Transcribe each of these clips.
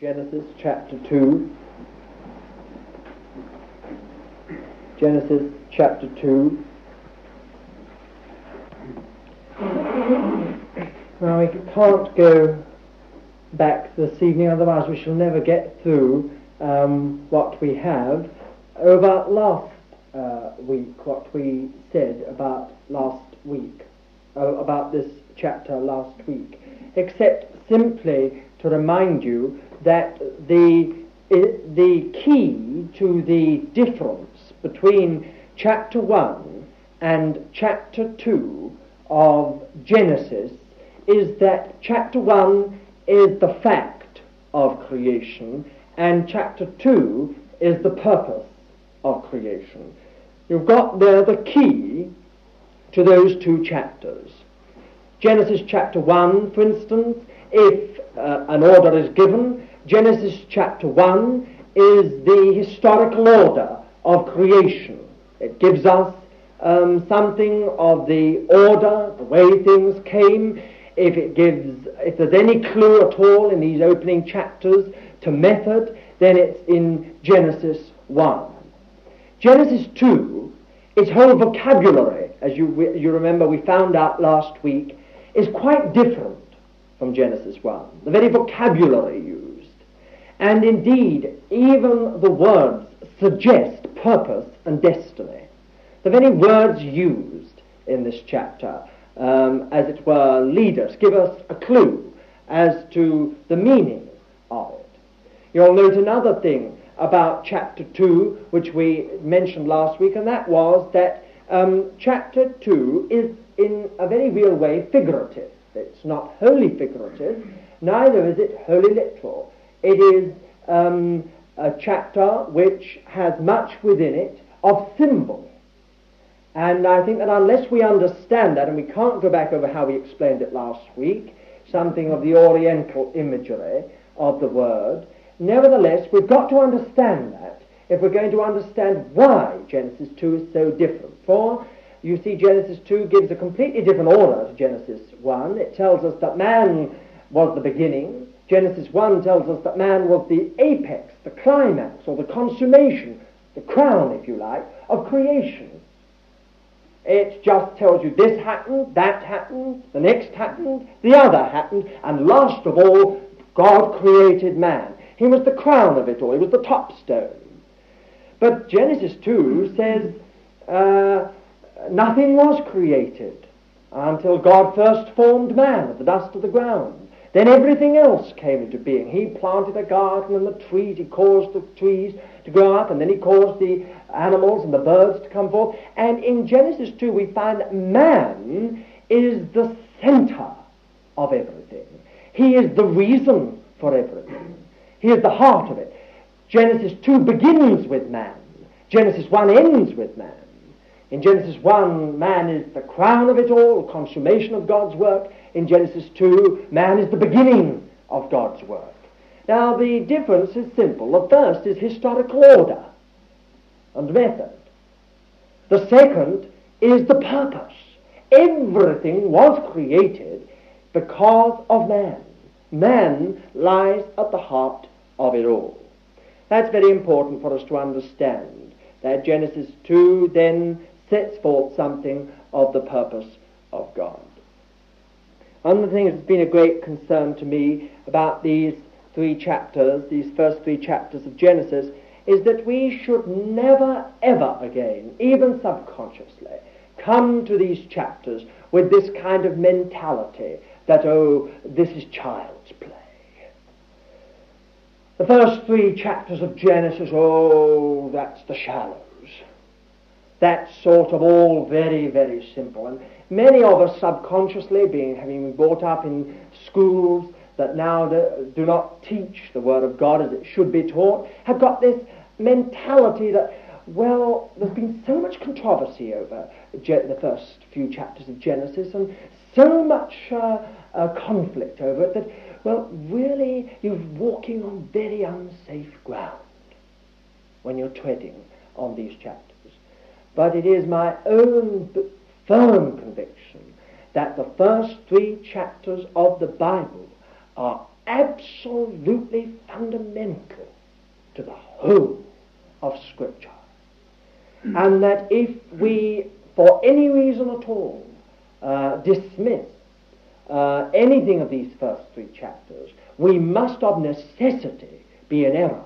Genesis chapter 2. Genesis chapter 2. Now, we can't go back this evening, otherwise, we shall never get through um, what we have. Over last uh, week, what we said about last week, uh, about this chapter last week, except simply to remind you that the, the key to the difference between chapter 1 and chapter 2 of Genesis is that chapter 1 is the fact of creation and chapter 2 is the purpose of creation. You've got there the key to those two chapters. Genesis chapter 1, for instance, if uh, an order is given, Genesis chapter 1 is the historical order of creation. It gives us um, something of the order, the way things came. If it gives, if there's any clue at all in these opening chapters to method, then it's in Genesis 1. Genesis 2, its whole vocabulary, as you, you remember we found out last week, is quite different from Genesis 1. The very vocabulary used and indeed, even the words suggest purpose and destiny. The very words used in this chapter, um, as it were, lead us, give us a clue as to the meaning of it. You'll note another thing about chapter 2, which we mentioned last week, and that was that um, chapter 2 is in a very real way figurative. It's not wholly figurative, neither is it wholly literal. It is um, a chapter which has much within it of symbol. And I think that unless we understand that, and we can't go back over how we explained it last week, something of the oriental imagery of the word, nevertheless, we've got to understand that if we're going to understand why Genesis 2 is so different. For, you see, Genesis 2 gives a completely different order to Genesis 1. It tells us that man was the beginning, Genesis 1 tells us that man was the apex, the climax, or the consummation, the crown, if you like, of creation. It just tells you this happened, that happened, the next happened, the other happened, and last of all, God created man. He was the crown of it all, he was the top stone. But Genesis 2 says uh, nothing was created until God first formed man of the dust of the ground. Then everything else came into being. He planted a garden and the trees, he caused the trees to grow up, and then he caused the animals and the birds to come forth. And in Genesis 2, we find that man is the center of everything. He is the reason for everything. He is the heart of it. Genesis 2 begins with man. Genesis 1 ends with man. In Genesis 1, man is the crown of it all, the consummation of God's work in Genesis 2, man is the beginning of God's work. Now, the difference is simple. The first is historical order and method. The second is the purpose. Everything was created because of man. Man lies at the heart of it all. That's very important for us to understand that Genesis 2 then sets forth something of the purpose of God. One of the things that's been a great concern to me about these three chapters, these first three chapters of Genesis, is that we should never, ever again, even subconsciously, come to these chapters with this kind of mentality that, oh, this is child's play. The first three chapters of Genesis, oh, that's the shallows. That's sort of all very, very simple. And Many of us subconsciously, being having been brought up in schools that now do not teach the Word of God as it should be taught, have got this mentality that, well, there's been so much controversy over the first few chapters of Genesis and so much uh, uh, conflict over it that, well, really, you're walking on very unsafe ground when you're treading on these chapters. But it is my own firm conviction that the first three chapters of the Bible are absolutely fundamental to the whole of Scripture. And that if we, for any reason at all, uh, dismiss uh, anything of these first three chapters, we must of necessity be in error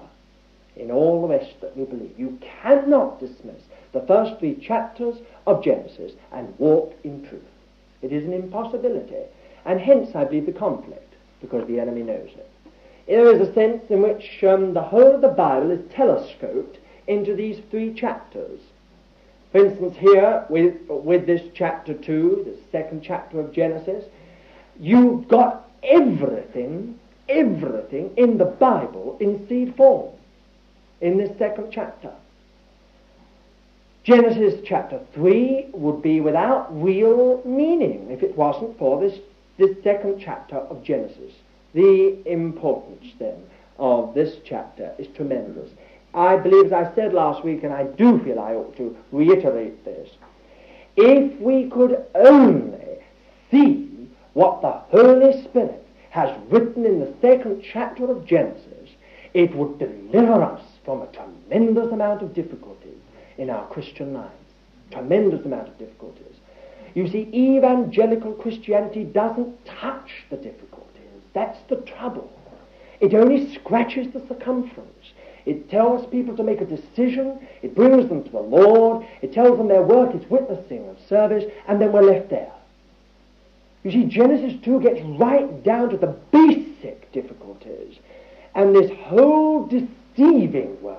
in all the rest that we believe. You cannot dismiss the first three chapters of Genesis and walk in truth. It is an impossibility, and hence I believe the conflict, because the enemy knows it. There is a sense in which um, the whole of the Bible is telescoped into these three chapters. For instance, here with, with this chapter 2, the second chapter of Genesis, you've got everything, everything in the Bible in seed form in this second chapter. Genesis chapter 3 would be without real meaning if it wasn't for this, this second chapter of Genesis. The importance, then, of this chapter is tremendous. I believe, as I said last week, and I do feel I ought to reiterate this, if we could only see what the Holy Spirit has written in the second chapter of Genesis, it would deliver us from a tremendous amount of difficulty in our Christian lives. Tremendous amount of difficulties. You see, evangelical Christianity doesn't touch the difficulties. That's the trouble. It only scratches the circumference. It tells people to make a decision. It brings them to the Lord. It tells them their work is witnessing of service, and then we're left there. You see, Genesis 2 gets right down to the basic difficulties. And this whole deceiving work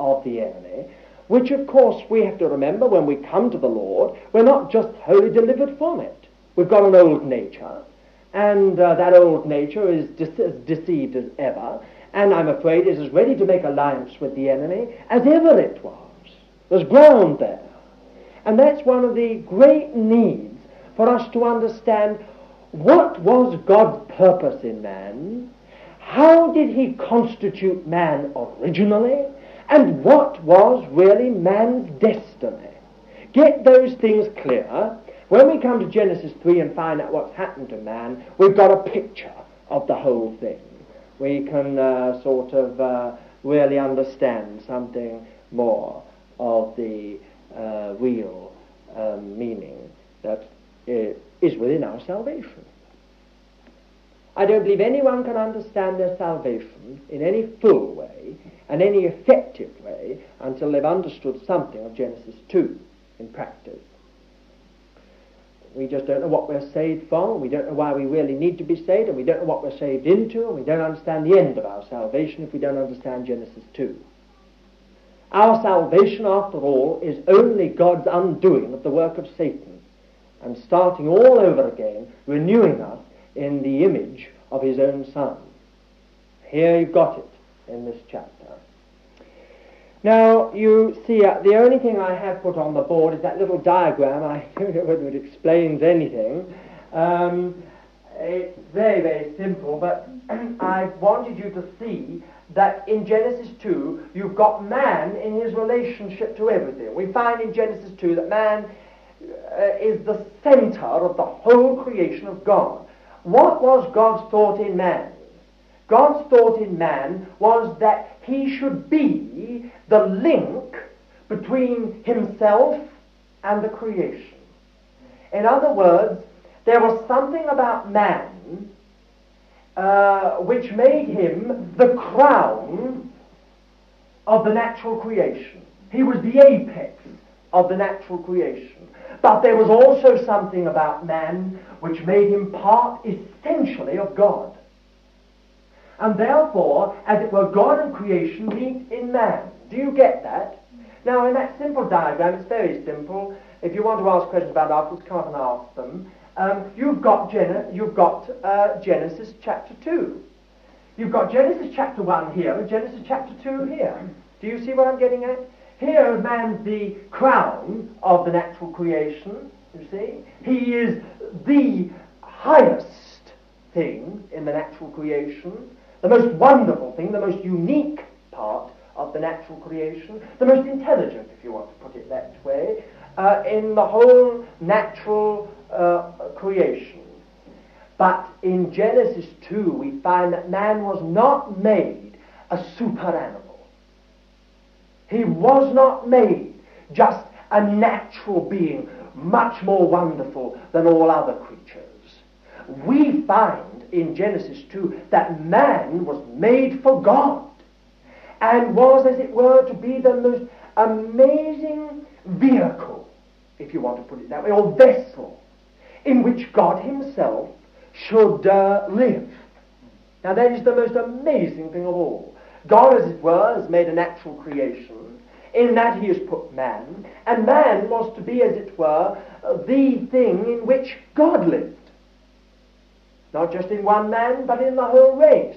of the enemy which of course we have to remember when we come to the Lord, we're not just wholly delivered from it. We've got an old nature, and uh, that old nature is de- as deceived as ever, and I'm afraid is as ready to make alliance with the enemy as ever it was. There's ground there. And that's one of the great needs for us to understand what was God's purpose in man, how did he constitute man originally, and what was really man's destiny. Get those things clear. When we come to Genesis 3 and find out what's happened to man, we've got a picture of the whole thing. We can uh, sort of uh, really understand something more of the uh, real um, meaning that is within our salvation. I don't believe anyone can understand their salvation in any full way and any effective way until they've understood something of Genesis 2 in practice. We just don't know what we're saved from, we don't know why we really need to be saved, and we don't know what we're saved into, and we don't understand the end of our salvation if we don't understand Genesis 2. Our salvation, after all, is only God's undoing of the work of Satan and starting all over again, renewing us in the image of his own Son. Here you've got it in this chapter. Now, you see, uh, the only thing I have put on the board is that little diagram. I don't know whether it explains anything. Um, it's very, very simple, but I wanted you to see that in Genesis 2, you've got man in his relationship to everything. We find in Genesis 2 that man uh, is the center of the whole creation of God. What was God's thought in man? God's thought in man was that he should be the link between himself and the creation. In other words, there was something about man uh, which made him the crown of the natural creation. He was the apex of the natural creation. But there was also something about man which made him part essentially of God. And therefore, as it were, God and creation meet in man. Do you get that? Now, in that simple diagram, it's very simple. If you want to ask questions about afterwards, come up and ask them. Um, you've got, Gen- you've got uh, Genesis chapter 2. You've got Genesis chapter 1 here and Genesis chapter 2 here. Do you see what I'm getting at? Here, man's the crown of the natural creation, you see. He is the highest thing in the natural creation the most wonderful thing, the most unique part of the natural creation, the most intelligent, if you want to put it that way, uh, in the whole natural uh, creation. But in Genesis 2, we find that man was not made a super animal. He was not made just a natural being, much more wonderful than all other creatures. We find in Genesis 2 that man was made for God and was, as it were, to be the most amazing vehicle, if you want to put it that way, or vessel, in which God Himself should uh, live. Now, that is the most amazing thing of all. God, as it were, has made a natural creation in that He has put man, and man was to be, as it were, the thing in which God lived. Not just in one man, but in the whole race.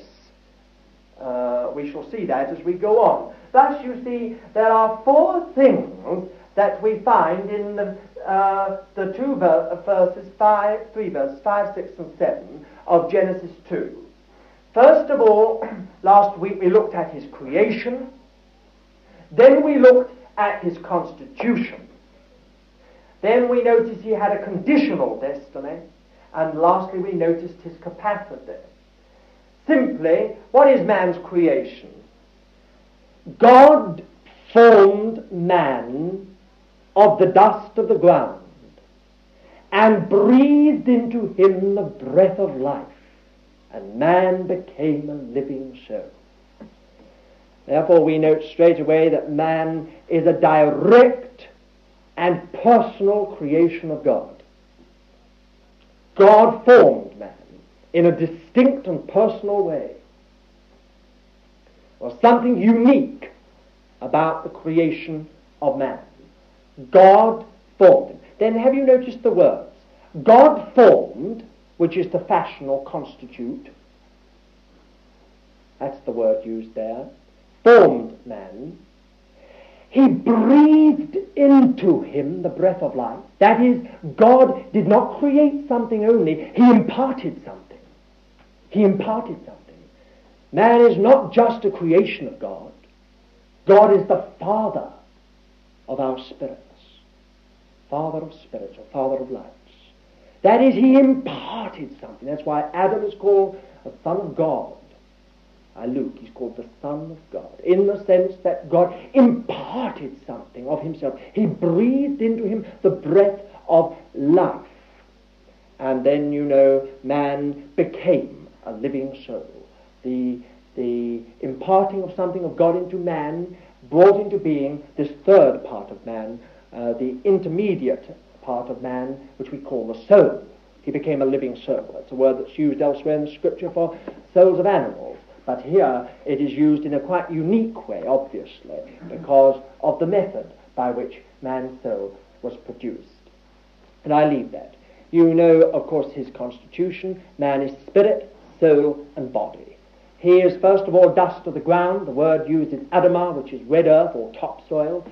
Uh, we shall see that as we go on. Thus, you see, there are four things that we find in the, uh, the two ver- verses, five, three verses, five, six, and seven of Genesis 2. First of all, last week we looked at his creation. Then we looked at his constitution. Then we noticed he had a conditional destiny. And lastly, we noticed his capacity. Simply, what is man's creation? God formed man of the dust of the ground and breathed into him the breath of life, and man became a living soul. Therefore, we note straight away that man is a direct and personal creation of God. God formed man in a distinct and personal way. Was something unique about the creation of man. God formed him. Then have you noticed the words? God formed, which is to fashion or constitute. That's the word used there. Formed man. He breathed into him the breath of life. That is, God did not create something only, He imparted something. He imparted something. Man is not just a creation of God. God is the Father of our spirits. Father of spirits, or Father of lights. That is, He imparted something. That's why Adam is called a son of God. Uh, Luke, he's called the Son of God, in the sense that God imparted something of Himself. He breathed into him the breath of life. And then, you know, man became a living soul. The, the imparting of something of God into man brought into being this third part of man, uh, the intermediate part of man, which we call the soul. He became a living soul. That's a word that's used elsewhere in the scripture for souls of animals. But here it is used in a quite unique way, obviously, because of the method by which man's soul was produced. And I leave that. You know, of course, his constitution. Man is spirit, soul, and body. He is first of all dust of the ground. The word used is Adamah, which is red earth or topsoil.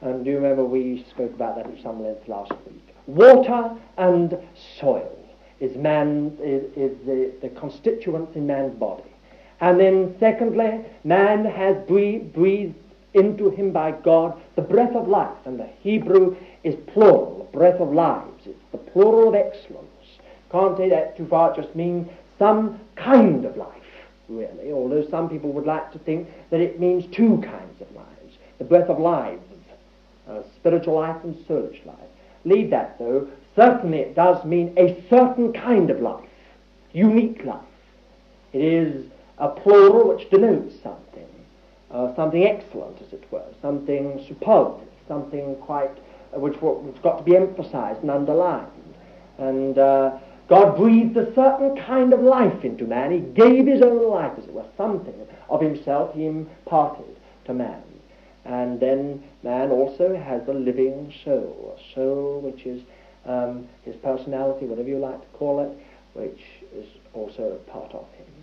And do you remember we spoke about that at some length last week? Water and soil is man is, is the, the constituents in man's body. And then secondly, man has breathed, breathed into him by God the breath of life. And the Hebrew is plural, the breath of lives. It's the plural of excellence. Can't say that too far, it just means some kind of life, really, although some people would like to think that it means two kinds of lives. The breath of lives, uh, spiritual life and soulish life. Leave that, though. Certainly it does mean a certain kind of life, unique life. It is a plural which denotes something, uh, something excellent, as it were, something superlative, something quite, uh, which, has got to be emphasized and underlined. And uh, God breathed a certain kind of life into man. He gave his own life, as it were, something of himself he imparted to man. And then man also has a living soul, a soul which is um, his personality, whatever you like to call it, which is also a part of him.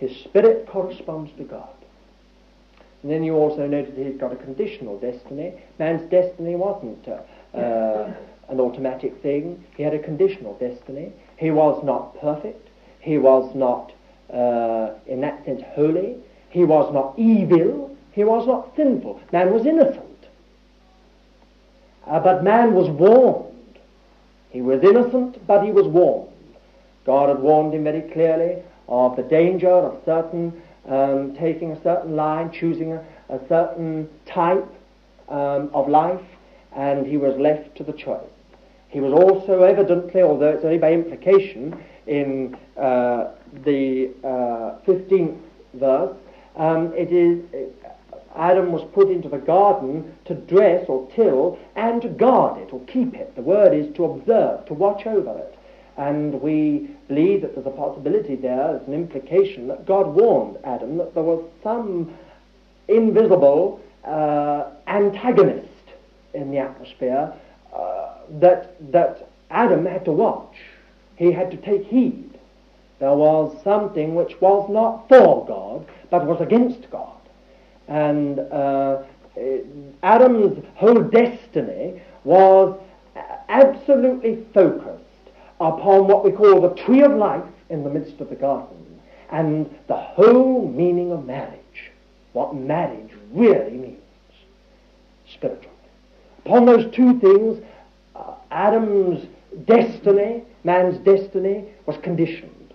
His spirit corresponds to God. And then you also noted he's got a conditional destiny. Man's destiny wasn't uh, uh, an automatic thing. He had a conditional destiny. He was not perfect. He was not, uh, in that sense, holy. He was not evil. He was not sinful. Man was innocent. Uh, but man was warned. He was innocent, but he was warned. God had warned him very clearly of the danger of certain um, taking a certain line, choosing a, a certain type um, of life, and he was left to the choice. He was also evidently, although it's only by implication, in uh, the uh, 15th verse, um, it is Adam was put into the garden to dress or till and to guard it or keep it. The word is to observe, to watch over it. And we believe that there's a possibility there, there's an implication that God warned Adam that there was some invisible uh, antagonist in the atmosphere uh, that, that Adam had to watch. He had to take heed. There was something which was not for God, but was against God. And uh, Adam's whole destiny was absolutely focused upon what we call the tree of life in the midst of the garden and the whole meaning of marriage, what marriage really means spiritually. Upon those two things, uh, Adam's destiny, man's destiny, was conditioned.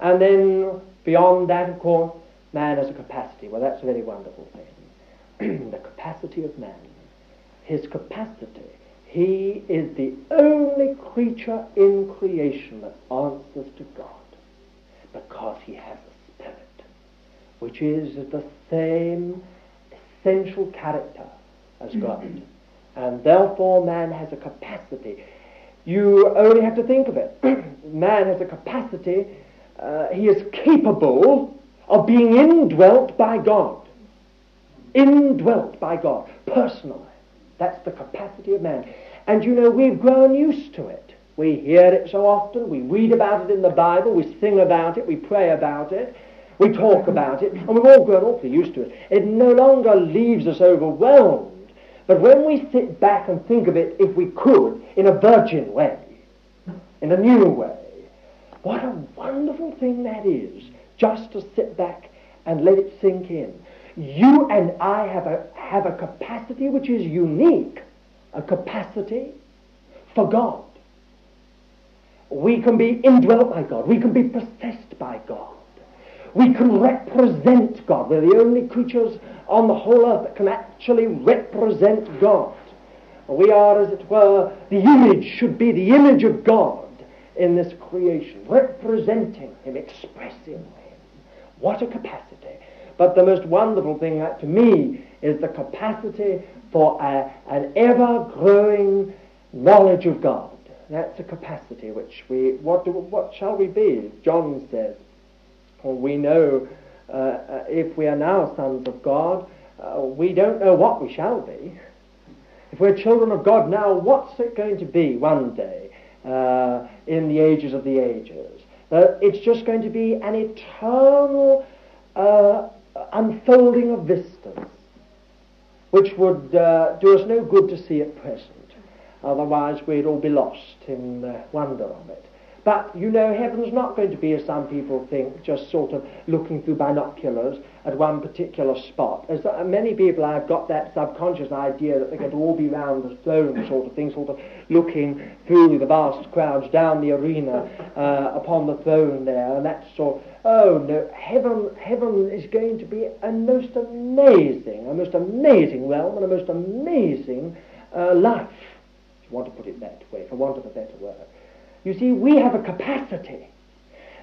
And then beyond that, of course, man has a capacity. Well, that's a very wonderful thing. the capacity of man. His capacity. He is the only creature in creation that answers to God because he has a spirit, which is the same essential character as God. And therefore, man has a capacity. You only have to think of it. man has a capacity, uh, he is capable of being indwelt by God. Indwelt by God, personally. That's the capacity of man. And you know, we've grown used to it. We hear it so often, we read about it in the Bible, we sing about it, we pray about it, we talk about it, and we've all grown awfully used to it. It no longer leaves us overwhelmed. But when we sit back and think of it, if we could, in a virgin way, in a new way, what a wonderful thing that is just to sit back and let it sink in. You and I have a, have a capacity which is unique, a capacity for God. We can be indwelt by God. We can be possessed by God. We can represent God. We're the only creatures on the whole earth that can actually represent God. We are, as it were, the image should be the image of God in this creation, representing Him, expressing Him. What a capacity. But the most wonderful thing to me is the capacity for a, an ever-growing knowledge of God. That's a capacity which we, what, do, what shall we be? John says, well, we know uh, uh, if we are now sons of God, uh, we don't know what we shall be. If we're children of God now, what's it going to be one day uh, in the ages of the ages? Uh, it's just going to be an eternal uh, unfolding of vistas, which would uh, do us no good to see at present. Otherwise, we'd all be lost in the wonder of it. But you know, heaven's not going to be, as some people think, just sort of looking through binoculars at one particular spot. As many people have got that subconscious idea that they're going to all be round the throne sort of thing, sort of looking through the vast crowds down the arena uh, upon the throne there, and that sort. Oh no, heaven, heaven is going to be a most amazing, a most amazing realm and a most amazing uh, life, if you want to put it that way, for want of a better word. You see, we have a capacity.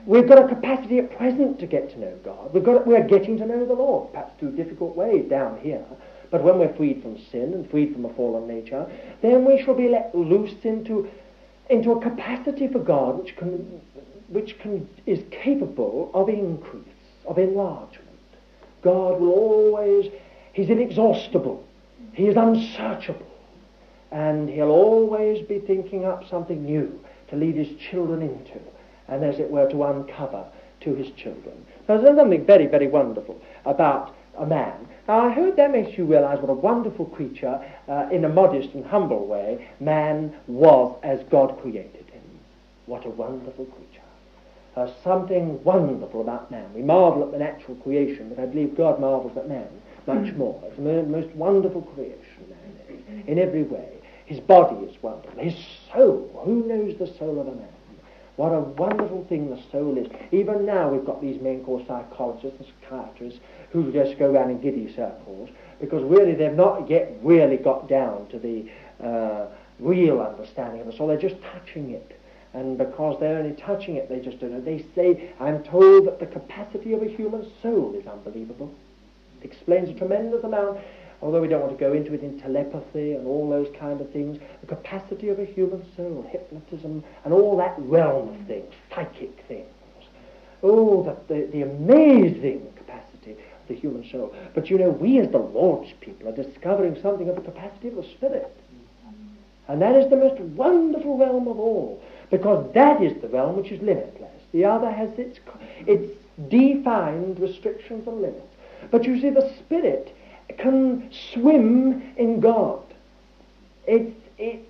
We've got a capacity at present to get to know God. We've got, we're getting to know the Lord, perhaps through difficult ways down here. But when we're freed from sin and freed from a fallen nature, then we shall be let loose into, into a capacity for God which, can, which can, is capable of increase, of enlargement. God will always, He's inexhaustible. He is unsearchable. And He'll always be thinking up something new to lead his children into, and as it were to uncover to his children. Now, there's something very, very wonderful about a man. Now, I hope that makes you realize what a wonderful creature, uh, in a modest and humble way, man was as God created him. What a wonderful creature. There's something wonderful about man. We marvel at the natural creation, but I believe God marvels at man much hmm. more. It's the most wonderful creation, man is, in every way. His body is wonderful. His soul, who knows the soul of a man? What a wonderful thing the soul is. Even now we've got these men called psychologists and psychiatrists who just go around in giddy circles because really they've not yet really got down to the uh, real understanding of the soul. They're just touching it. And because they're only touching it, they just don't know. They say, I'm told that the capacity of a human soul is unbelievable. It explains a tremendous amount although we don't want to go into it in telepathy and all those kind of things, the capacity of a human soul, hypnotism, and all that realm of things, psychic things. Oh, the, the, the amazing capacity of the human soul. But you know, we as the Lord's people are discovering something of the capacity of the Spirit. And that is the most wonderful realm of all, because that is the realm which is limitless. The other has its, its defined restrictions and limits. But you see, the Spirit can swim in God. It, it,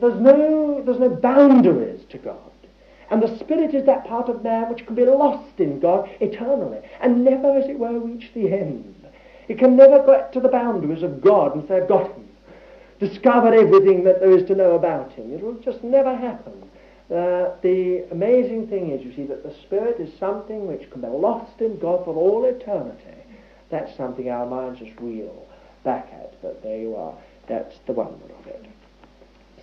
there's, no, there's no boundaries to God. And the Spirit is that part of man which can be lost in God eternally and never, as it were, reach the end. It can never get to the boundaries of God and say, I've got him. Discover everything that there is to know about him. It will just never happen. Uh, the amazing thing is, you see, that the Spirit is something which can be lost in God for all eternity. That's something our minds just reel back at, but there you are. That's the wonder of it.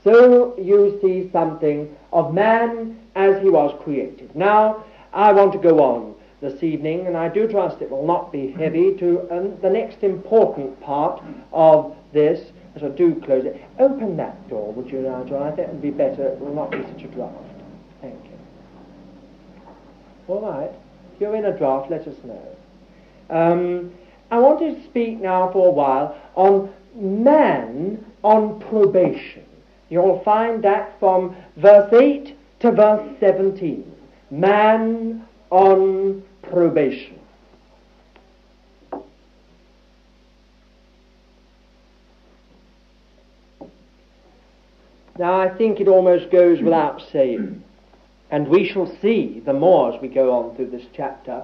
So you see something of man as he was created. Now, I want to go on this evening, and I do trust it will not be heavy, to um, the next important part of this, as I do close it. Open that door, would you now, John? I think it would be better. It will not be such a draught. Thank you. All right. If you're in a draught, let us know. Um, I want to speak now for a while on man on probation. You'll find that from verse 8 to verse 17. Man on probation. Now, I think it almost goes without saying, and we shall see the more as we go on through this chapter,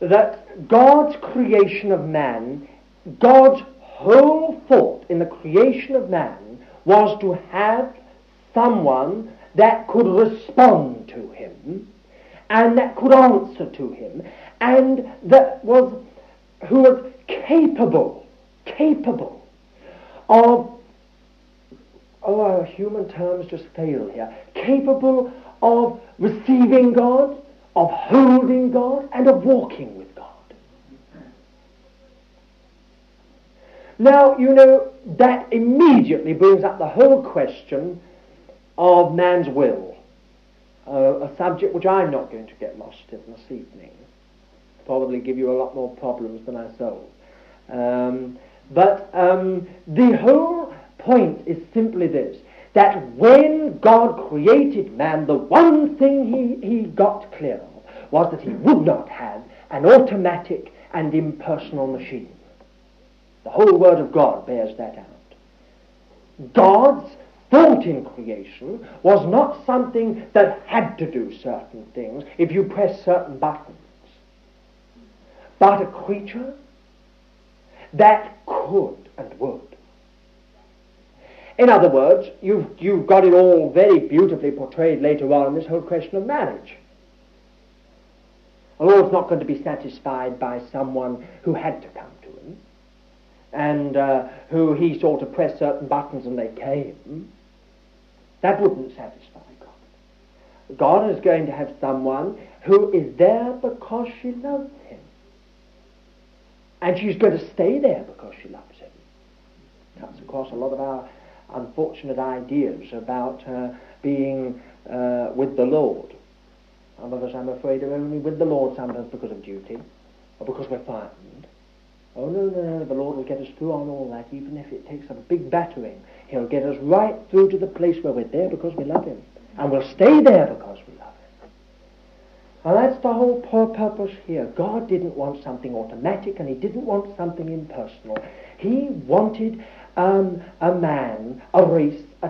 that God's creation of man, God's whole thought in the creation of man was to have someone that could respond to him and that could answer to him and that was who was capable capable of oh our human terms just fail here capable of receiving God of holding God and of walking with God. Now, you know, that immediately brings up the whole question of man's will, uh, a subject which I'm not going to get lost in this evening. Probably give you a lot more problems than I solve. Um, but um, the whole point is simply this that when God created man, the one thing he, he got clear of was that he would not have an automatic and impersonal machine. The whole Word of God bears that out. God's thought in creation was not something that had to do certain things if you press certain buttons, but a creature that could and would. In other words, you've, you've got it all very beautifully portrayed later on in this whole question of marriage. The Lord's not going to be satisfied by someone who had to come to him and uh, who he sort of pressed certain buttons and they came. That wouldn't satisfy God. God is going to have someone who is there because she loves him. And she's going to stay there because she loves him. That's, of course, a lot of our unfortunate ideas about uh, being uh, with the Lord. Some of us, I'm afraid, are only with the Lord sometimes because of duty or because we're frightened. Oh, no, no, no, the Lord will get us through on all that, even if it takes a big battering. He'll get us right through to the place where we're there because we love Him. And we'll stay there because we love Him. And that's the whole purpose here. God didn't want something automatic and He didn't want something impersonal. He wanted um, a man, a race, a,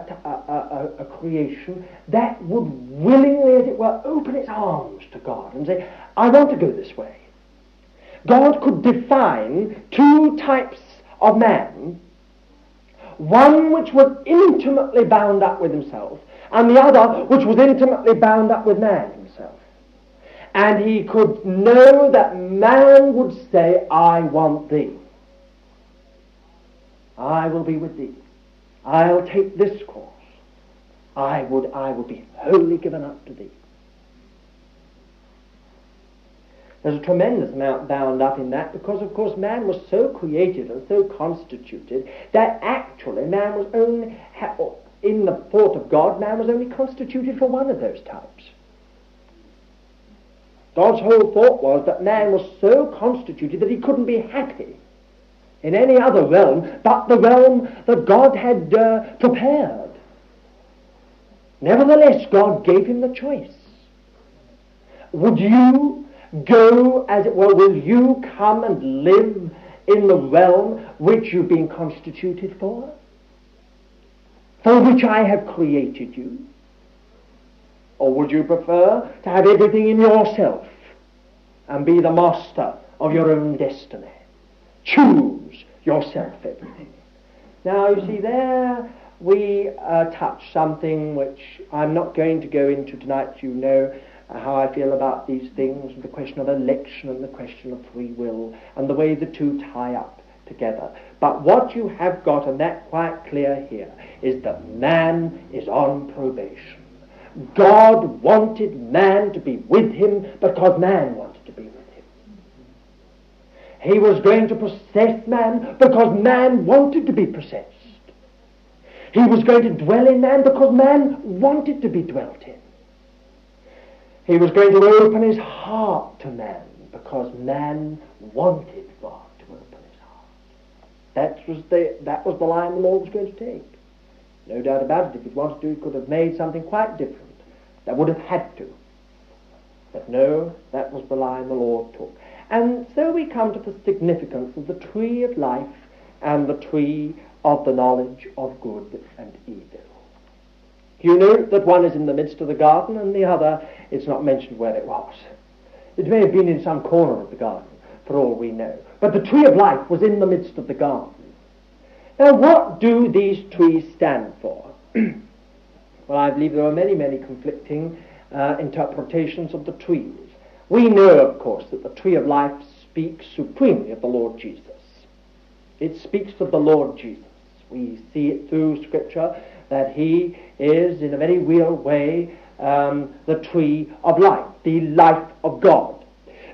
a, creation that would willingly, as it were, open its arms to God and say, I want to go this way. God could define two types of man, one which was intimately bound up with himself, and the other which was intimately bound up with man. And he could know that man would say, I want thee. I will be with thee. I'll take this course. I would, I will be wholly given up to thee. There's a tremendous amount bound up in that because, of course, man was so created and so constituted that actually man was only, in the thought of God, man was only constituted for one of those types. God's whole thought was that man was so constituted that he couldn't be happy in any other realm but the realm that God had uh, prepared. Nevertheless, God gave him the choice. Would you go, as it were, will you come and live in the realm which you've been constituted for? For which I have created you? Or would you prefer to have everything in yourself and be the master of your own destiny? Choose yourself everything. Now, you see, there we uh, touch something which I'm not going to go into tonight, you know, how I feel about these things, the question of election and the question of free will, and the way the two tie up together. But what you have got, and that's quite clear here, is that man is on probation. God wanted man to be with him because man wanted to be with him. He was going to possess man because man wanted to be possessed. He was going to dwell in man because man wanted to be dwelt in. He was going to open his heart to man because man wanted God to open his heart. That was the, that was the line the Lord was going to take. No doubt about it. If he'd wanted to, he could have made something quite different. That would have had to. But no, that was the line the Lord took. And so we come to the significance of the tree of life and the tree of the knowledge of good and evil. You know that one is in the midst of the garden and the other, it's not mentioned where it was. It may have been in some corner of the garden, for all we know. But the tree of life was in the midst of the garden. Now, what do these trees stand for? well, I believe there are many, many conflicting uh, interpretations of the trees. We know, of course, that the tree of life speaks supremely of the Lord Jesus. It speaks of the Lord Jesus. We see it through Scripture that he is, in a very real way, um, the tree of life, the life of God.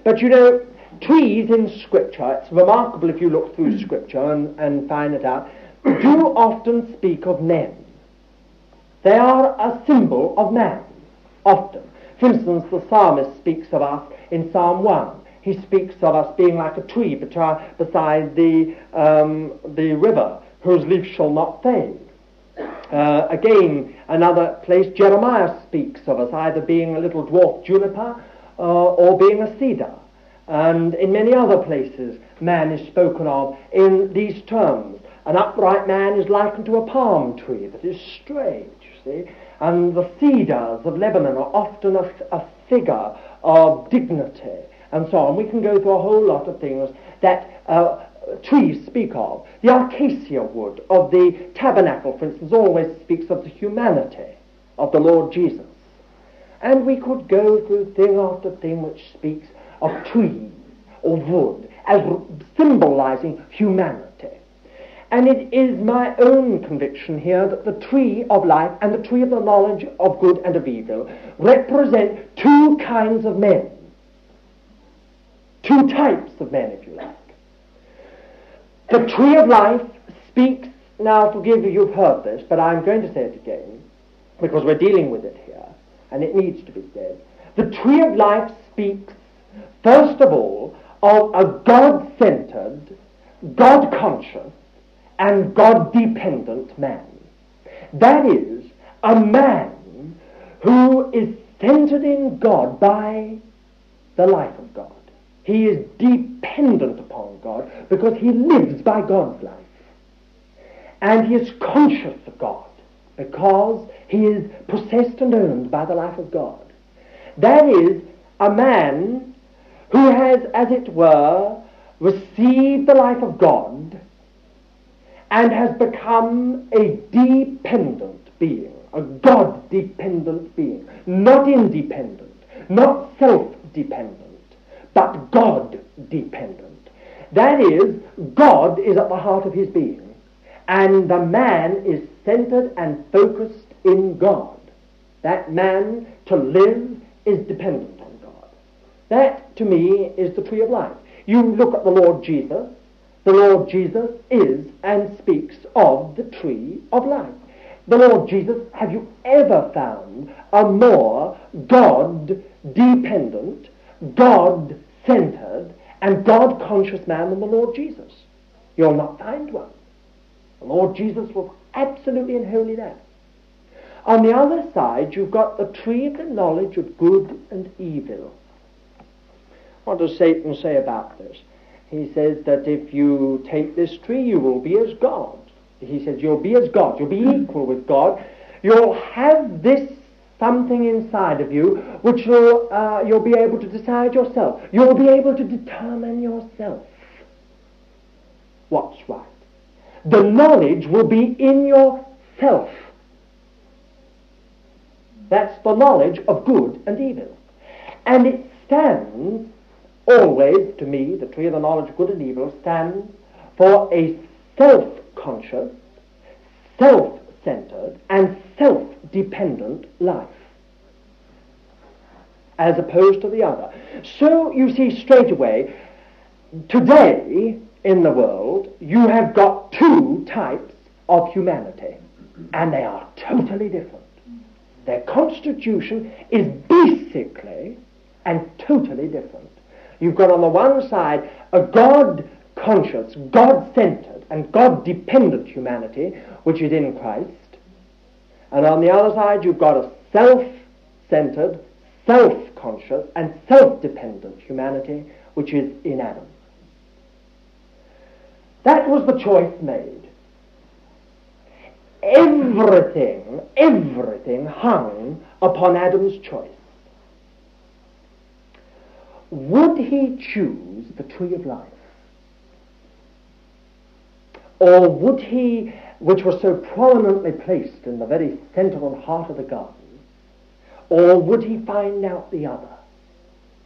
But you know, trees in Scripture, it's remarkable if you look through Scripture and, and find it out, do often speak of men. They are a symbol of man, often. For instance, the psalmist speaks of us in Psalm 1. He speaks of us being like a tree beside the, um, the river, whose leaf shall not fade. Uh, again, another place, Jeremiah speaks of us either being a little dwarf juniper uh, or being a cedar. And in many other places, man is spoken of in these terms. An upright man is likened to a palm tree that is straight, you see. And the cedars of Lebanon are often a, a figure of dignity and so on. We can go through a whole lot of things that uh, trees speak of. The acacia wood of the tabernacle, for instance, always speaks of the humanity of the Lord Jesus. And we could go through thing after thing which speaks of trees or wood as symbolizing humanity. And it is my own conviction here that the tree of life and the tree of the knowledge of good and of evil represent two kinds of men. Two types of men, if you like. The tree of life speaks, now forgive me, you've heard this, but I'm going to say it again, because we're dealing with it here, and it needs to be said. The tree of life speaks, first of all, of a God-centered, God-conscious, and God-dependent man. That is, a man who is centered in God by the life of God. He is dependent upon God because he lives by God's life. And he is conscious of God because he is possessed and owned by the life of God. That is a man who has, as it were, received the life of God and has become a dependent being. a God-dependent being, not independent, not self-dependent, but God-dependent. That is, God is at the heart of his being, and the man is centered and focused in God. That man to live is dependent God. That, to me, is the tree of life. You look at the Lord Jesus, the Lord Jesus is and speaks of the tree of life. The Lord Jesus, have you ever found a more God-dependent, God-centered, and God-conscious man than the Lord Jesus? You'll not find one. The Lord Jesus was absolutely and wholly that. On the other side, you've got the tree of the knowledge of good and evil. What does Satan say about this? He says that if you take this tree, you will be as God. He says you'll be as God. You'll be equal with God. You'll have this something inside of you which will, uh, you'll be able to decide yourself. You'll be able to determine yourself what's right. The knowledge will be in yourself. That's the knowledge of good and evil. And it stands always, to me, the tree of the knowledge of good and evil stands for a self-conscious, self-centered, and self-dependent life, as opposed to the other. So you see straight away, today in the world, you have got two types of humanity, and they are totally different. Their constitution is basically and totally different. You've got on the one side a God conscious, God centered, and God dependent humanity, which is in Christ. And on the other side, you've got a self centered, self conscious, and self dependent humanity, which is in Adam. That was the choice made. Everything, everything hung upon Adam's choice would he choose the tree of life? Or would he, which was so prominently placed in the very center and heart of the garden, or would he find out the other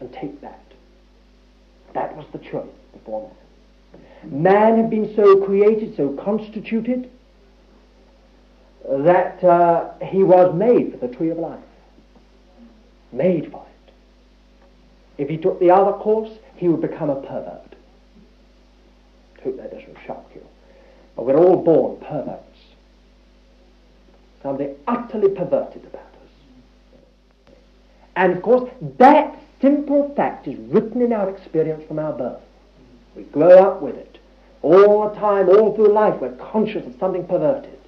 and take that? That was the choice before man. Man had been so created, so constituted, that uh, he was made for the tree of life. Made for it. If he took the other course, he would become a pervert. Hope that doesn't shock you. But we're all born perverts. Something utterly perverted about us. And of course, that simple fact is written in our experience from our birth. We grow up with it. All the time, all through life, we're conscious of something perverted.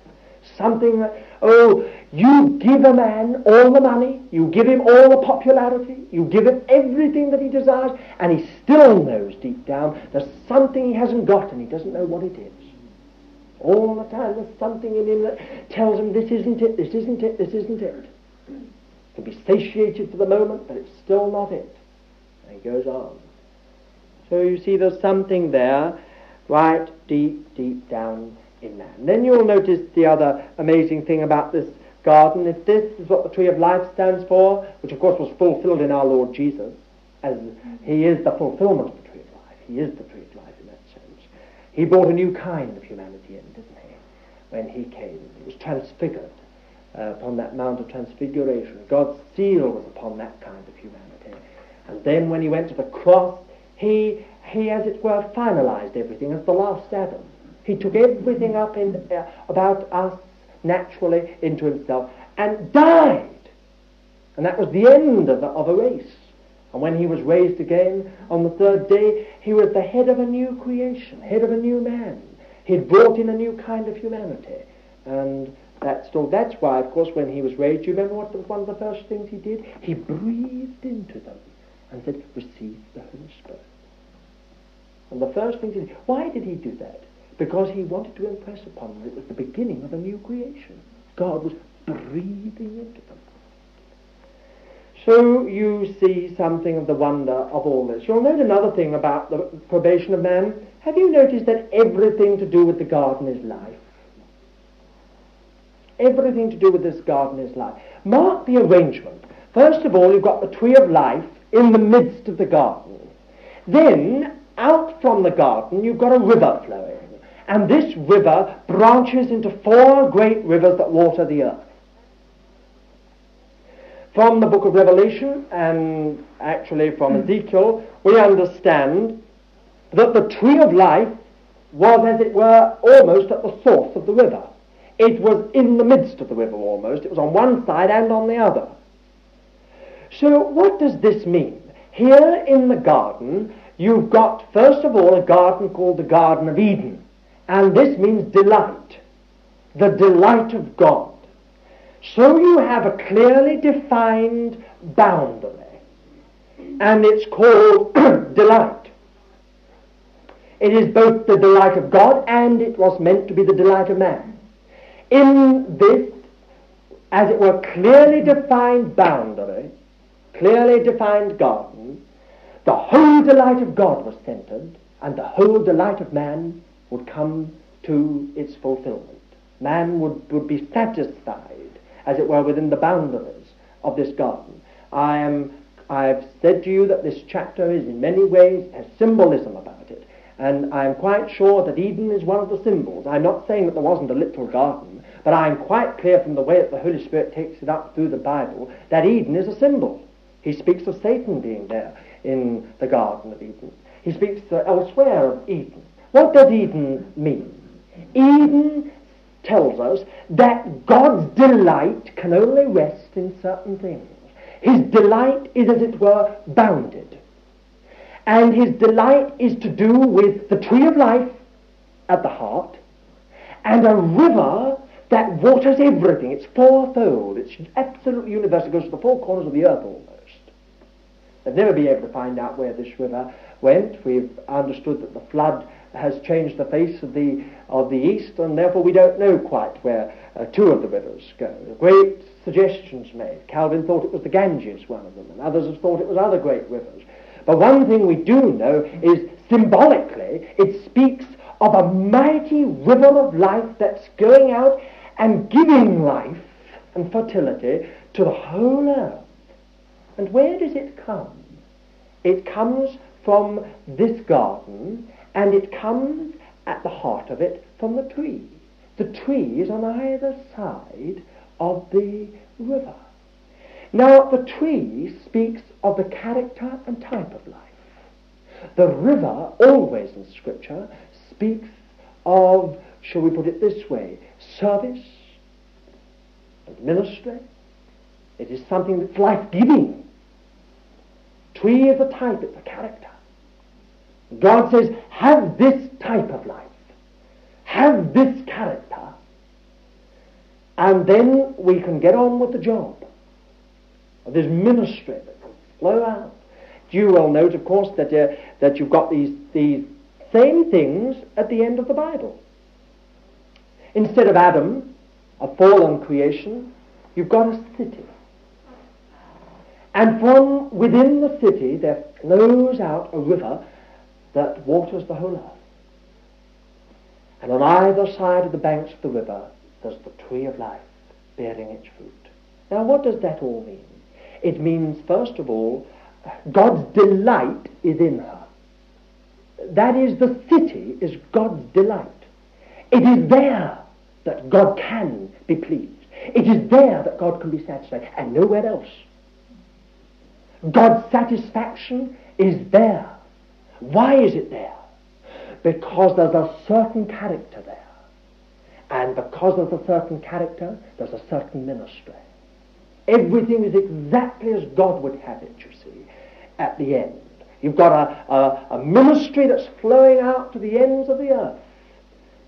Something that, oh, you give a man all the money, you give him all the popularity, you give him everything that he desires, and he still knows deep down there's something he hasn't got and he doesn't know what it is. All the time there's something in him that tells him this isn't it, this isn't it, this isn't it. Can be satiated for the moment, but it's still not it. And he goes on. So you see there's something there, right deep, deep down in man. Then you'll notice the other amazing thing about this garden, if this is what the tree of life stands for, which of course was fulfilled in our Lord Jesus, as he is the fulfillment of the tree of life. He is the tree of life in that sense. He brought a new kind of humanity in, didn't he? When he came, he was transfigured uh, upon that Mount of Transfiguration. God's seal was upon that kind of humanity. And then when he went to the cross, he, he as it were, finalized everything as the last Adam. He took everything up in, uh, about us naturally into himself and died. And that was the end of, of a race. And when he was raised again on the third day, he was the head of a new creation, head of a new man. He'd brought in a new kind of humanity. And that's, all, that's why, of course, when he was raised, do you remember what was one of the first things he did? He breathed into them and said, receive the Holy Spirit. And the first thing he did, why did he do that? Because he wanted to impress upon them it was the beginning of a new creation. God was breathing into them. So you see something of the wonder of all this. You'll note another thing about the probation of man. Have you noticed that everything to do with the garden is life? Everything to do with this garden is life. Mark the arrangement. First of all, you've got the tree of life in the midst of the garden. Then, out from the garden, you've got a river flowing. And this river branches into four great rivers that water the earth. From the book of Revelation and actually from Ezekiel, we understand that the tree of life was, as it were, almost at the source of the river. It was in the midst of the river almost. It was on one side and on the other. So what does this mean? Here in the garden, you've got, first of all, a garden called the Garden of Eden. And this means delight. The delight of God. So you have a clearly defined boundary. And it's called delight. It is both the delight of God and it was meant to be the delight of man. In this, as it were, clearly defined boundary, clearly defined garden, the whole delight of God was centered, and the whole delight of man would come to its fulfillment. Man would, would be satisfied, as it were, within the boundaries of this garden. I am, I've said to you that this chapter is in many ways has symbolism about it. And I'm quite sure that Eden is one of the symbols. I'm not saying that there wasn't a literal garden, but I'm quite clear from the way that the Holy Spirit takes it up through the Bible that Eden is a symbol. He speaks of Satan being there in the Garden of Eden. He speaks uh, elsewhere of Eden. What does Eden mean? Eden tells us that God's delight can only rest in certain things. His delight is, as it were, bounded. And his delight is to do with the tree of life at the heart and a river that waters everything. It's fourfold. It's absolutely universal. It goes to the four corners of the earth almost. They'll never be able to find out where this river went. We've understood that the flood has changed the face of the, of the east, and therefore we don't know quite where uh, two of the rivers go. Great suggestions made. Calvin thought it was the Ganges, one of them, and others have thought it was other great rivers. But one thing we do know is symbolically it speaks of a mighty river of life that's going out and giving life and fertility to the whole earth. And where does it come? It comes from this garden, and it comes at the heart of it from the tree. The tree is on either side of the river. Now, the tree speaks of the character and type of life. The river, always in Scripture, speaks of, shall we put it this way, service and ministry. It is something that's life-giving. Tree is a type, it's a character. God says, have this type of life. Have this character. And then we can get on with the job. There's ministry that can flow out. You will note, of course, that, uh, that you've got these, these same things at the end of the Bible. Instead of Adam, a fallen creation, you've got a city. And from within the city there flows out a river that waters the whole earth. And on either side of the banks of the river there's the tree of life bearing its fruit. Now what does that all mean? It means, first of all, God's delight is in her. That is, the city is God's delight. It is there that God can be pleased. It is there that God can be satisfied, and nowhere else. God's satisfaction is there. Why is it there? Because there's a certain character there. And because there's a certain character, there's a certain ministry. Everything is exactly as God would have it, you see, at the end. You've got a, a, a ministry that's flowing out to the ends of the earth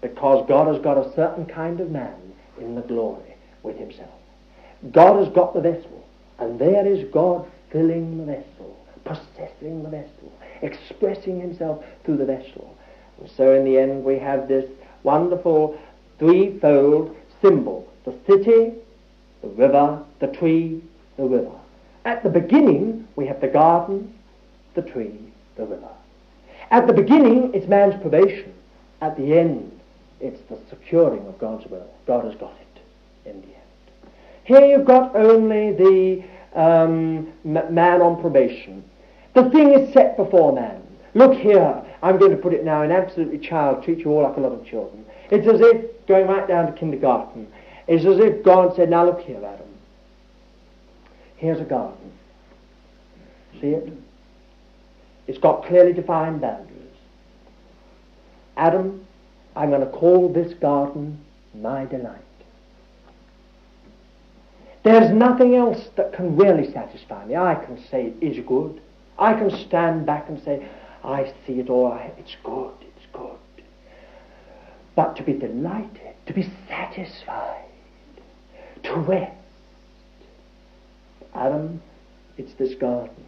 because God has got a certain kind of man in the glory with himself. God has got the vessel, and there is God filling the vessel, possessing the vessel, expressing himself through the vessel. And so in the end we have this wonderful threefold symbol. The city, the river, the tree, the river. At the beginning we have the garden, the tree, the river. At the beginning it's man's probation. At the end it's the securing of God's will. God has got it. in the end. Here you've got only the um, man on probation. The thing is set before man. Look here, I'm going to put it now in absolutely child, treat you all like a lot of children. It's as if, going right down to kindergarten, it's as if God said, now look here, Adam. Here's a garden. See it? It's got clearly defined boundaries. Adam, I'm going to call this garden my delight. There's nothing else that can really satisfy me. I can say it is good. I can stand back and say, I see it all. It's good. It's good. But to be delighted, to be satisfied, to rest. Adam, it's this garden.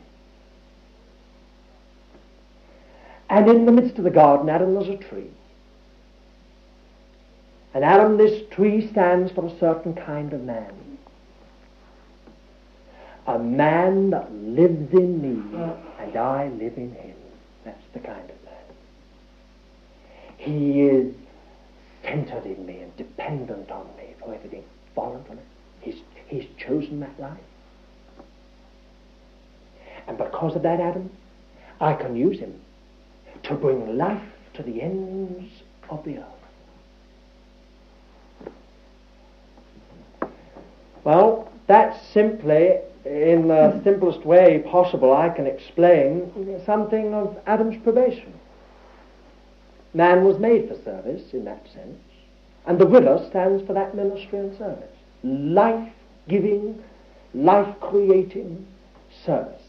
And in the midst of the garden, Adam, there's a tree. And Adam, this tree stands for a certain kind of man. A man that lives in me and I live in him. That's the kind of man. He is centered in me and dependent on me for everything voluntary. He's, he's chosen that life. And because of that, Adam, I can use him to bring life to the ends of the earth. Well, that's simply, in the simplest way possible, I can explain something of Adam's probation. Man was made for service in that sense, and the river stands for that ministry and service. Life giving, life creating service.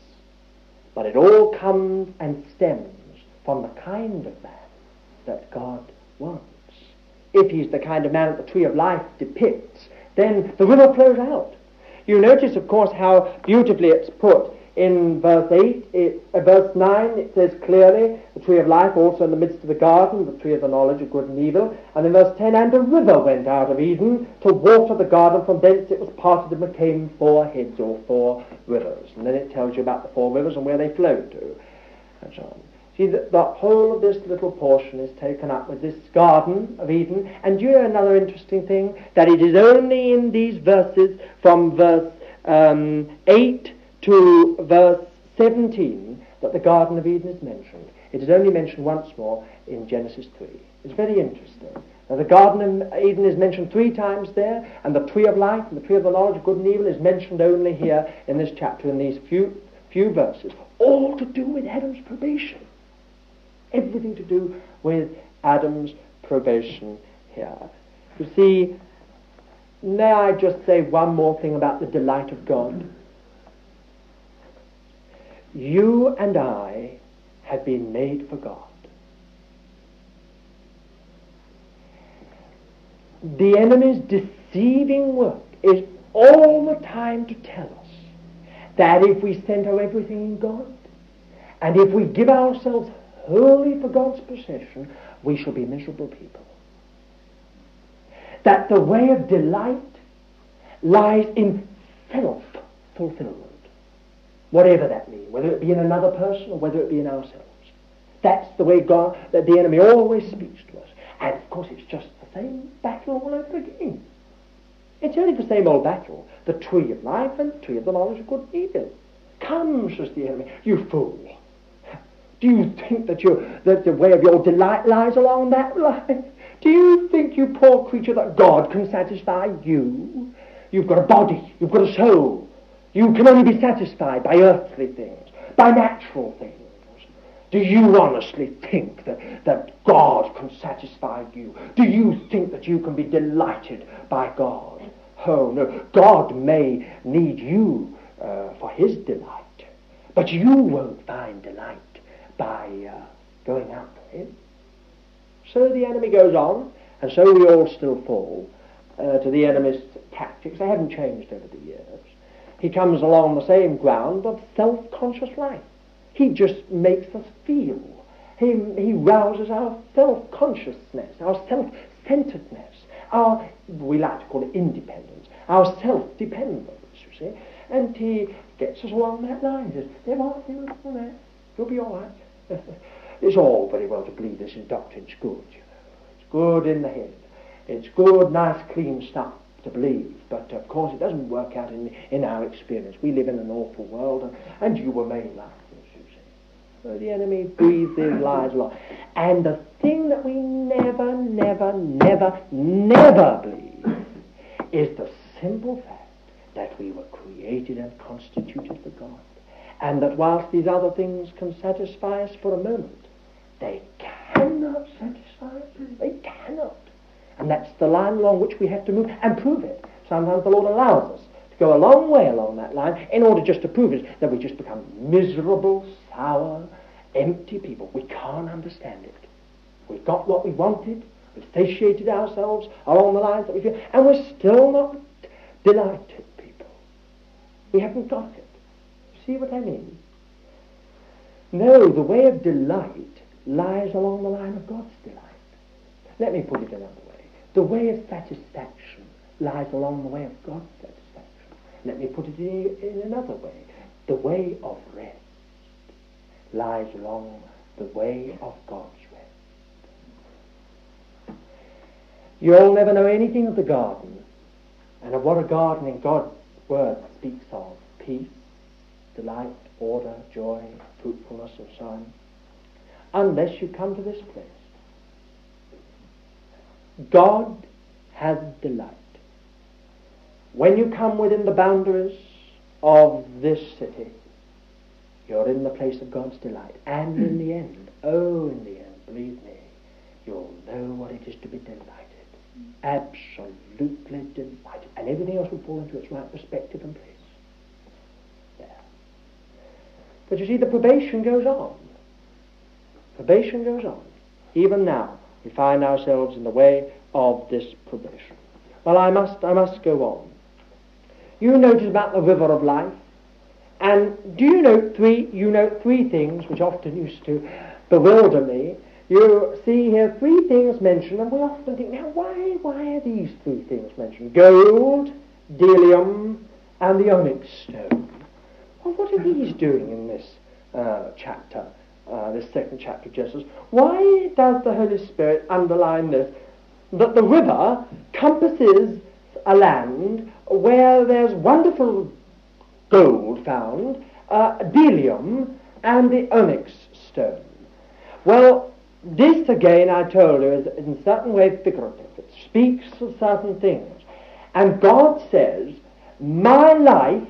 But it all comes and stems from the kind of man that God wants. If he's the kind of man that the tree of life depicts, then the river flows out. You notice, of course, how beautifully it's put in verse 8, it, uh, verse 9, it says clearly, the tree of life also in the midst of the garden, the tree of the knowledge of good and evil. And in verse 10, and a river went out of Eden to water the garden. From thence it was parted and became four heads or four rivers. And then it tells you about the four rivers and where they flowed to, and so on. See, the, the whole of this little portion is taken up with this Garden of Eden. And you know another interesting thing? That it is only in these verses from verse um, 8 to verse 17 that the Garden of Eden is mentioned. It is only mentioned once more in Genesis 3. It's very interesting. Now, the Garden of Eden is mentioned three times there, and the tree of life and the tree of the knowledge of good and evil is mentioned only here in this chapter, in these few, few verses. All to do with Adam's probation. Everything to do with Adam's probation here. You see, may I just say one more thing about the delight of God? You and I have been made for God. The enemy's deceiving work is all the time to tell us that if we center everything in God, and if we give ourselves wholly for God's possession, we shall be miserable people. That the way of delight lies in self-fulfillment, whatever that means, whether it be in another person or whether it be in ourselves. That's the way God, that the enemy always speaks to us. And of course it's just the same battle all over again. It's only the same old battle. The tree of life and the tree of the knowledge of good and evil. Come, says the enemy, you fool. Do you think that, you, that the way of your delight lies along that line? Do you think, you poor creature, that God can satisfy you? You've got a body, you've got a soul. You can only be satisfied by earthly things, by natural things. Do you honestly think that, that God can satisfy you? Do you think that you can be delighted by God? Oh, no. God may need you uh, for his delight, but you won't find delight by uh, going to him. So the enemy goes on, and so we all still fall uh, to the enemy's tactics. They haven't changed over the years. He comes along the same ground of self-conscious life. He just makes us feel. He, he rouses our self-consciousness, our self-centeredness, our, we like to call it independence, our self-dependence, you see. And he gets us along that line. He says, there are you, you'll be all right. it's all very well to believe this in doctrine's good, you know. It's good in the head. It's good, nice, clean stuff. to believe. But of course, it doesn't work out in, in our experience. We live in an awful world, and, and you were made like this, you see. So the enemy breathes his lies along. And the thing that we never, never, never, never believe is the simple fact that we were created and constituted for God. And that whilst these other things can satisfy us for a moment, they cannot satisfy us. They cannot. And that's the line along which we have to move and prove it. Sometimes the Lord allows us to go a long way along that line in order just to prove it that we just become miserable, sour, empty people. We can't understand it. We've got what we wanted. We've satiated ourselves along the lines that we feel, and we're still not delighted people. We haven't got it. See what I mean? No, the way of delight lies along the line of God's delight. Let me put it another way. The way of satisfaction lies along the way of God's satisfaction. Let me put it in, in another way. The way of rest lies along the way of God's rest. You'll never know anything of the garden and of what a garden in God's word speaks of. Peace, delight, order, joy, fruitfulness, and so on, unless you come to this place. God has delight. When you come within the boundaries of this city, you're in the place of God's delight. And in the end, oh, in the end, believe me, you'll know what it is to be delighted. Absolutely delighted. And everything else will fall into its right perspective and place. There. But you see, the probation goes on. Probation goes on. Even now, we find ourselves in the way of this probation. Well, I must, I must go on. You notice about the river of life, and do you note three? You note three things which often used to bewilder me. You see here three things mentioned, and we often think, now why, why are these three things mentioned? Gold, bdellium, and the onyx stone. Well, what are these doing in this uh, chapter? uh, this second chapter of Genesis, why does the Holy Spirit underline this? That the river compasses a land where there's wonderful gold found, uh, bdellium, and the onyx stone. Well, this again, I told you, is in certain way figurative. It speaks of certain things. And God says, my life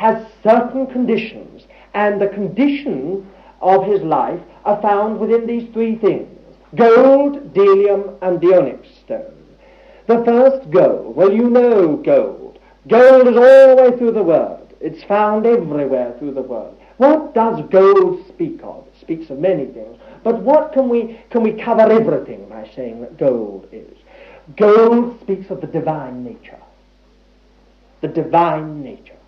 has certain conditions, and the condition of his life are found within these three things gold, bdellium, and the onyx stone. The first gold. Well, you know gold. Gold is all the way through the world, It's found everywhere through the world. What does gold speak of? It speaks of many things. But what can we, can we cover everything by saying that gold is? Gold speaks of the divine nature. The divine nature.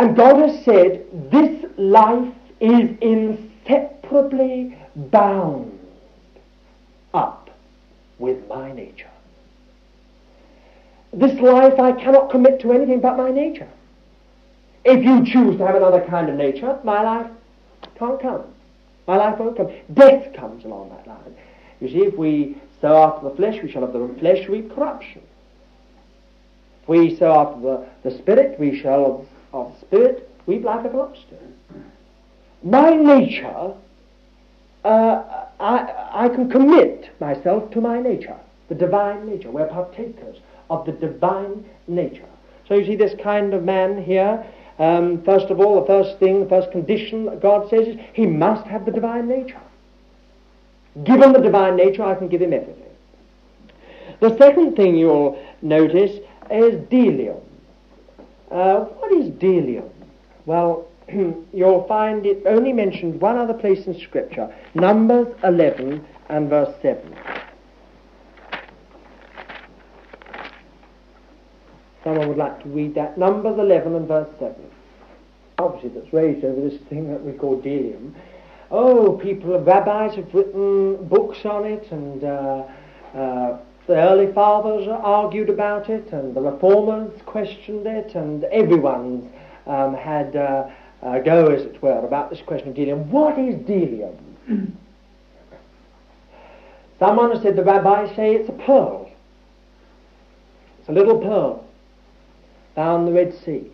And God has said, this life is inseparably bound up with my nature. This life I cannot commit to anything but my nature. If you choose to have another kind of nature, my life can't come. My life won't come. Death comes along that line. You see, if we sow after the flesh, we shall have the flesh reap corruption. If we sow after the, the spirit, we shall of the spirit reap life everlasting my nature, uh, I, I can commit myself to my nature, the divine nature. We're partakers of the divine nature. So you see this kind of man here, um, first of all, the first thing, the first condition that God says is he must have the divine nature. Given the divine nature, I can give him everything. The second thing you'll notice is bdellium. Uh, what is bdellium? Well, you'll find it only mentioned one other place in Scripture, Numbers 11 and verse 7. Someone would like to read that. Numbers 11 and verse 7. Obviously, that's raised over this thing that we call bdellium. Oh, people, rabbis have written books on it, and uh, uh, the early fathers argued about it, and the reformers questioned it, and everyone um, had uh, uh, go, as it were, about this question of bdellium. What is bdellium? Someone said the rabbis say it's a pearl. It's a little pearl found in the Red Sea.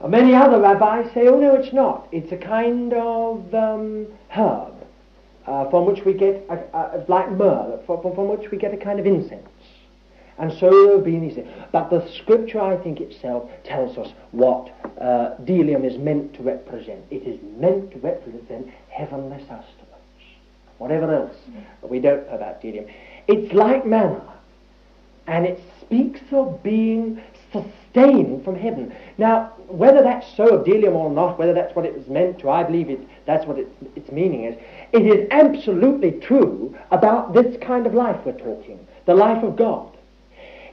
And many other rabbis say, oh no, it's not. It's a kind of um, herb uh, from which we get, a, a, like myrrh, from, from which we get a kind of incense. And so being these things. But the scripture, I think itself, tells us what uh, bdellium is meant to represent. It is meant to represent heavenly sustenance. Whatever else we don't know about bdellium. It's like manna, and it speaks of being sustained from heaven. Now, whether that's so of bdellium or not, whether that's what it was meant to, I believe it, that's what it, its meaning is. It is absolutely true about this kind of life we're talking, the life of God.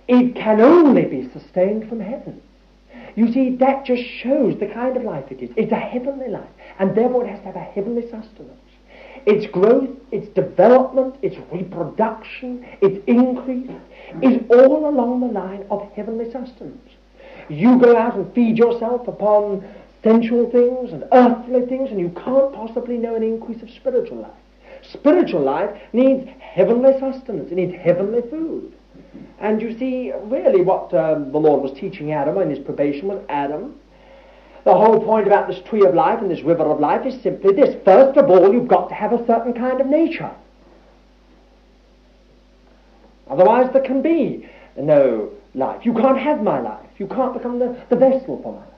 It can only be sustained from heaven. You see, that just shows the kind of life it is. It's a heavenly life, and therefore it has to have a heavenly sustenance. Its growth, its development, its reproduction, its increase is all along the line of heavenly sustenance. You go out and feed yourself upon sensual things and earthly things, and you can't possibly know an increase of spiritual life. Spiritual life needs heavenly sustenance, it needs heavenly food. And you see, really, what um, the Lord was teaching Adam in his probation was Adam. The whole point about this tree of life and this river of life is simply this. First of all, you've got to have a certain kind of nature. Otherwise, there can be no life. You can't have my life. You can't become the, the vessel for my life.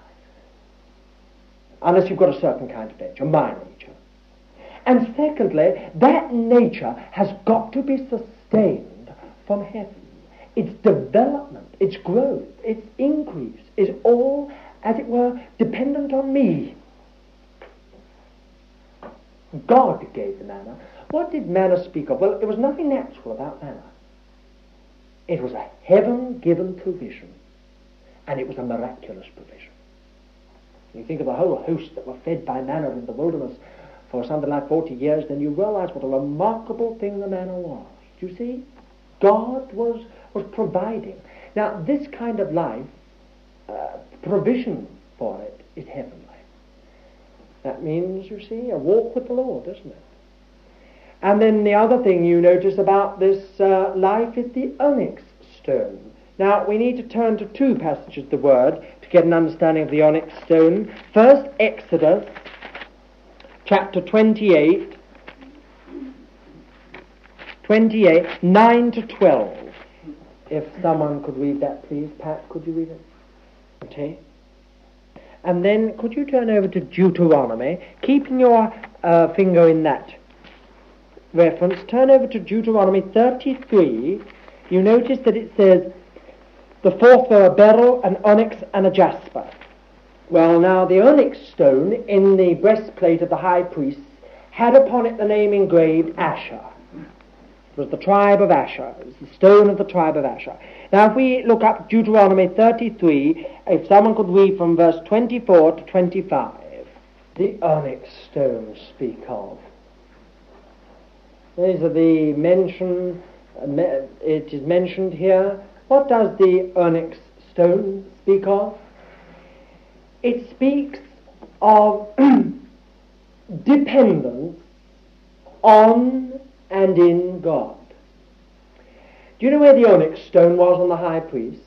Unless you've got a certain kind of nature, my nature. And secondly, that nature has got to be sustained from heaven. Its development, its growth, its increase is all, as it were, dependent on me. God gave the manna. What did manna speak of? Well, there was nothing natural about manna. It was a heaven given provision, and it was a miraculous provision. You think of the whole host that were fed by manna in the wilderness for something like 40 years, then you realize what a remarkable thing the manna was. Do you see? God was, was providing. Now, this kind of life, uh, provision for it is heavenly. That means, you see, a walk with the Lord, doesn't it? And then the other thing you notice about this uh, life is the onyx stone. Now, we need to turn to two passages of the Word to get an understanding of the onyx stone. First, Exodus chapter 28, 28, 9 to 12. If someone could read that, please. Pat, could you read it? Okay. And then could you turn over to Deuteronomy, keeping your uh, finger in that reference, turn over to Deuteronomy 33. You notice that it says, the fourth were a beryl, an onyx, and a jasper. Well, now, the onyx stone in the breastplate of the high priest had upon it the name engraved Asher. It was the tribe of Asher. It was the stone of the tribe of Asher. Now, if we look up Deuteronomy 33, if someone could read from verse 24 to 25. The onyx stone speak of. These are the mention, uh, it is mentioned here. What does the onyx stone speak of? It speaks of dependence on and in God. Do you know where the onyx stone was on the high priest?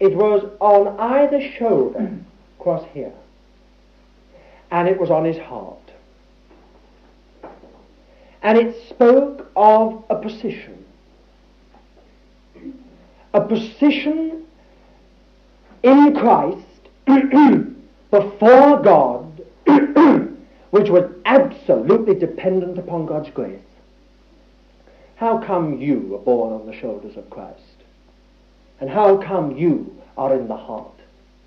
It was on either shoulder, across here, and it was on his heart and it spoke of a position. A position in Christ before God, which was absolutely dependent upon God's grace. How come you are born on the shoulders of Christ? And how come you are in the heart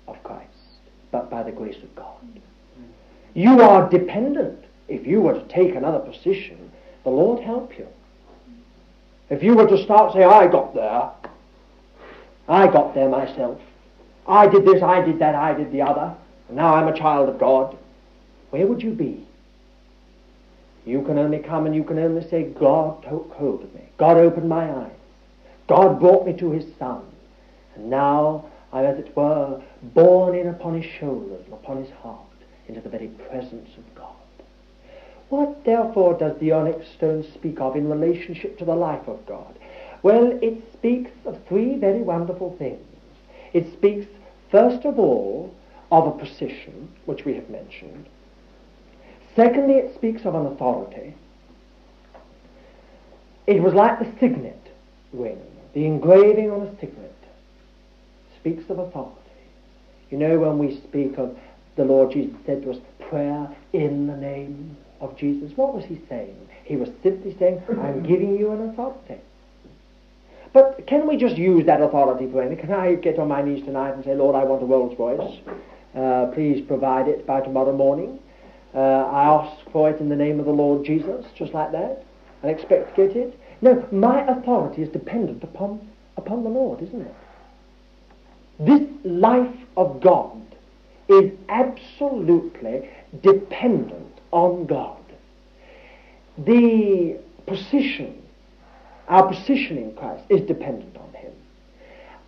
of Christ? But by the grace of God. You are dependent. If you were to take another position, the Lord help you. If you were to start saying, I got there, I got there myself, I did this, I did that, I did the other, and now I'm a child of God, where would you be? You can only come and you can only say, God took hold of me. God opened my eyes. God brought me to his Son. And now I'm, as it were, borne in upon his shoulders and upon his heart into the very presence of God. What, therefore, does the onyx stone speak of in relationship to the life of God? Well, it speaks of three very wonderful things. It speaks, first of all, of a position, which we have mentioned. Secondly, it speaks of an authority. It was like the signet ring, the engraving on a signet, speaks of authority. You know, when we speak of the Lord Jesus said to us, prayer in the name of Jesus, what was he saying? He was simply saying, I'm giving you an authority. But can we just use that authority for anything? Can I get on my knees tonight and say, Lord, I want a Rolls Royce. Uh, please provide it by tomorrow morning. Uh, I ask for it in the name of the Lord Jesus, just like that, and expect to get it. No, my authority is dependent upon, upon the Lord, isn't it? This life of God is absolutely dependent on God. The position, our position in Christ is dependent on Him.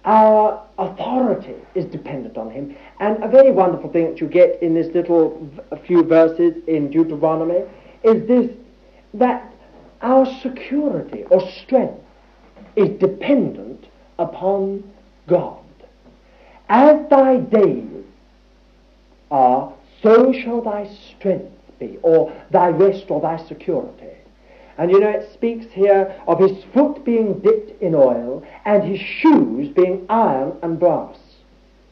Our authority is dependent on Him. And a very wonderful thing that you get in this little few verses in Deuteronomy is this, that our security or strength is dependent upon God. As thy days are, so shall thy strength be, or thy rest or thy security. And you know, it speaks here of his foot being dipped in oil and his shoes being iron and brass.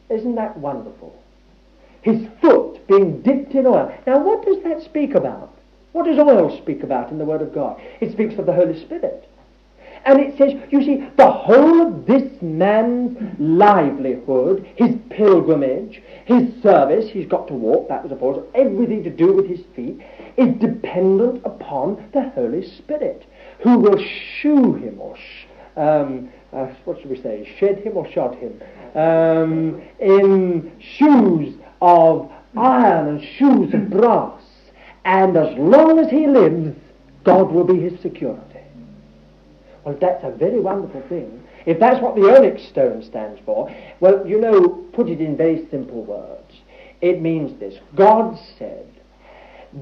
Isn't that wonderful? His foot being dipped in oil. Now, what does that speak about? What does oil speak about in the Word of God? It speaks of the Holy Spirit. And it says, you see, the whole of this man's livelihood, his pilgrimage, his service, he's got to walk backwards and forwards, everything to do with his feet, is dependent upon the Holy Spirit, who will shoe him or, sh- um, uh, what should we say, shed him or shod him, um, in shoes of iron and shoes of brass. And as long as he lives, God will be his security. Well, that's a very wonderful thing. If that's what the onyx stone stands for, well, you know, put it in very simple words. It means this. God said,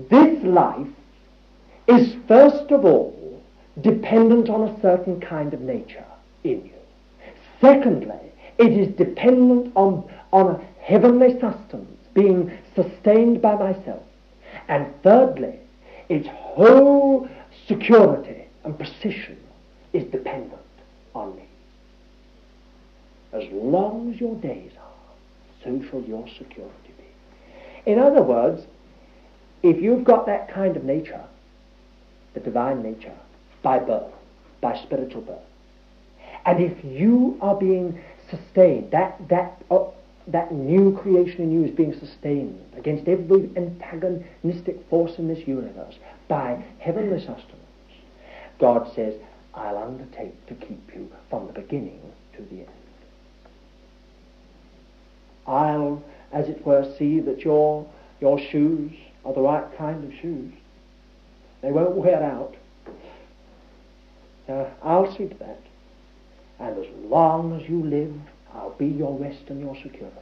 this life is first of all dependent on a certain kind of nature in you. Secondly, it is dependent on, on a heavenly sustenance, being sustained by myself. And thirdly, its whole security and precision is dependent on me. As long as your days are, so shall your security be. In other words, if you've got that kind of nature, the divine nature, by birth, by spiritual birth, and if you are being sustained, that, that, uh, that new creation in you is being sustained against every antagonistic force in this universe by heavenly sustenance, God says, I'll undertake to keep you from the beginning to the end. I'll, as it were, see that your, your shoes are the right kind of shoes. They won't wear out. Uh, I'll see to that. And as long as you live, I'll be your rest and your security.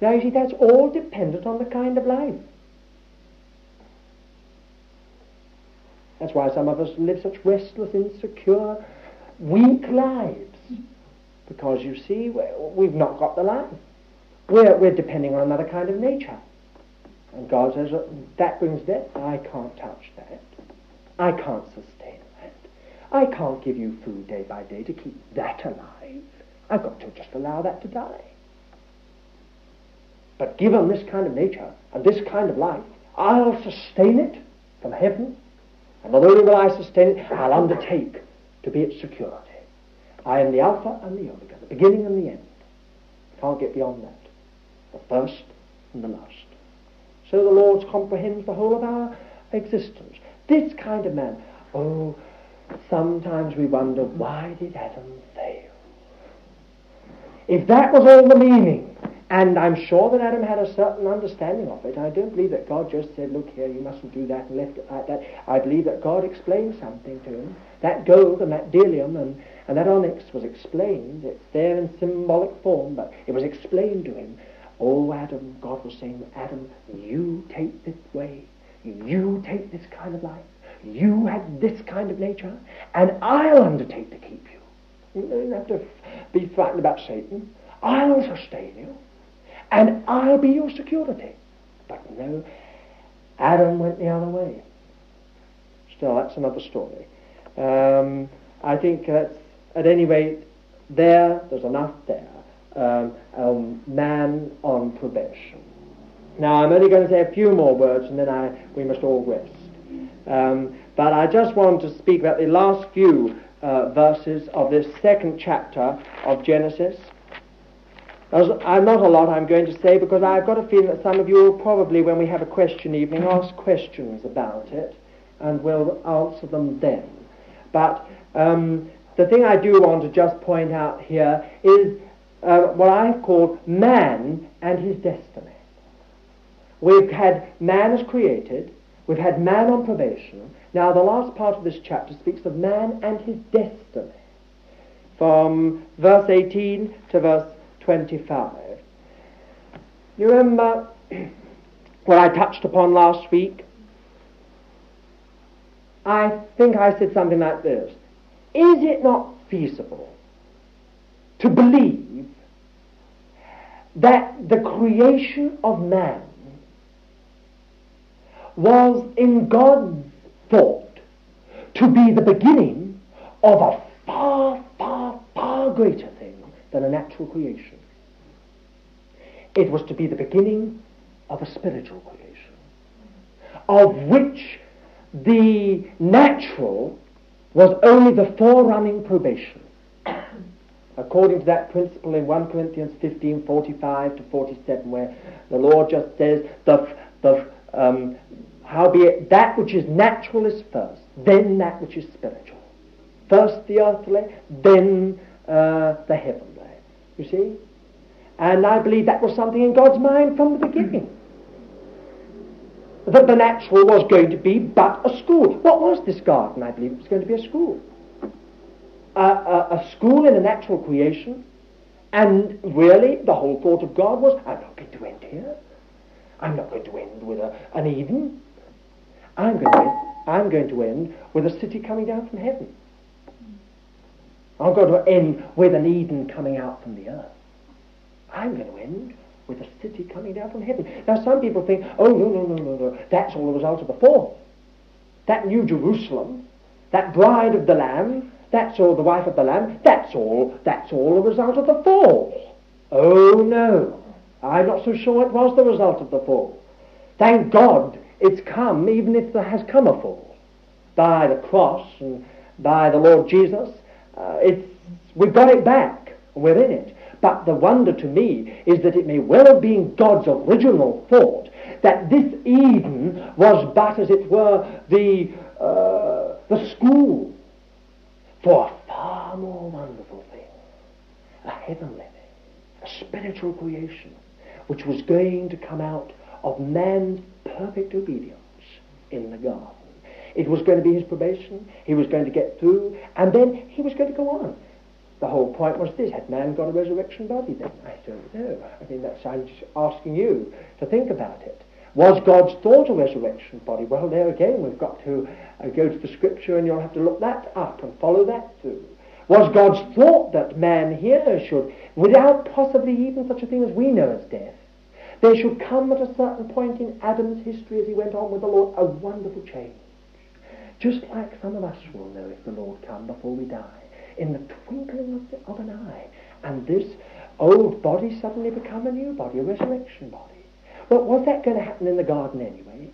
Now, you see, that's all dependent on the kind of life. That's why some of us live such restless, insecure, weak lives. Because, you see, we've not got the life. We're, we're depending on another kind of nature. And God says, that brings death. I can't touch that. I can't sustain that. I can't give you food day by day to keep that alive. I've got to just allow that to die. But given this kind of nature and this kind of life, I'll sustain it from heaven. And not only will I sustain it, I'll undertake to be its security. I am the Alpha and the Omega, the beginning and the end. Can't get beyond that. The first and the last. So the Lord comprehends the whole of our existence. This kind of man. Oh, sometimes we wonder, why did Adam fail? If that was all the meaning, and I'm sure that Adam had a certain understanding of it, I don't believe that God just said, look here, you mustn't do that, and left it like that. I believe that God explained something to him. That gold and that bdellium and, and that onyx was explained. It's there in symbolic form, but it was explained to him. Oh, Adam, God was saying, Adam, you take this way. You take this kind of life. You have this kind of nature, and I'll undertake to keep you. You don't have to be frightened about Satan. I'll sustain you, and I'll be your security. But no, Adam went the other way. Still, that's another story. Um, I think that's, at any rate, there, there's enough there. Um, a man on probation. Now, I'm only going to say a few more words, and then I, we must all rest. Um, but I just want to speak about the last few uh, verses of this second chapter of Genesis. I'm not a lot I'm going to say because I've got a feeling that some of you will probably, when we have a question evening, ask questions about it, and we'll answer them then. But um, the thing I do want to just point out here is uh, what I've called man and his destiny. We've had man as created, we've had man on probation. Now, the last part of this chapter speaks of man and his destiny, from verse 18 to verse 25. You remember what I touched upon last week? I think I said something like this. Is it not feasible to believe that the creation of man was in God's thought to be the beginning of a far, far, far greater thing than a natural creation. It was to be the beginning of a spiritual creation, of which the natural was only the forerunning probation. According to that principle in 1 Corinthians 15, 45 to 47, where the Lord just says, the, the, um, howbeit that which is natural is first, then that which is spiritual. First the earthly, then uh, the heavenly. You see? And I believe that was something in God's mind from the beginning. That the natural was going to be but a school. What was this garden? I believe it was going to be a school. A, a school in a natural creation. And really, the whole thought of God was, I'm not going to end here. I'm not going to end with a, an Eden. I'm going, to end, I'm going to end with a city coming down from heaven. I'm going to end with an Eden coming out from the earth. I'm going to end with a city coming down from heaven. Now, some people think, oh, no, no, no, no, no, that's all the result of the fall. That New Jerusalem, that bride of the Lamb, that's all the wife of the Lamb, that's all, that's all the result of the fall. Oh, no. I'm not so sure it was the result of the fall. Thank God it's come, even if there has come a fall, by the cross and by the Lord Jesus. Uh, it's, we've got it back. We're in it. But the wonder to me is that it may well have been God's original thought that this Eden was but, as it were, the, uh, the school for a far more wonderful thing, a heavenly thing, a spiritual creation, which was going to come out of man's perfect obedience in the garden. It was going to be his probation. He was going to get through, and then he was going to go on. The whole point was this: had man got a resurrection body? Then I don't know. I mean, that's I'm just asking you to think about it. Was God's thought a resurrection body? Well, there again, we've got to uh, go to the Scripture, and you'll have to look that up and follow that through. Was God's thought that man here should, without possibly even such a thing as we know as death, there should come at a certain point in Adam's history as he went on with the Lord a wonderful change. Just like some of us will know if the Lord come before we die, in the twinkling of, the, of an eye. And this old body suddenly become a new body, a resurrection body. Well, was that going to happen in the garden anyway?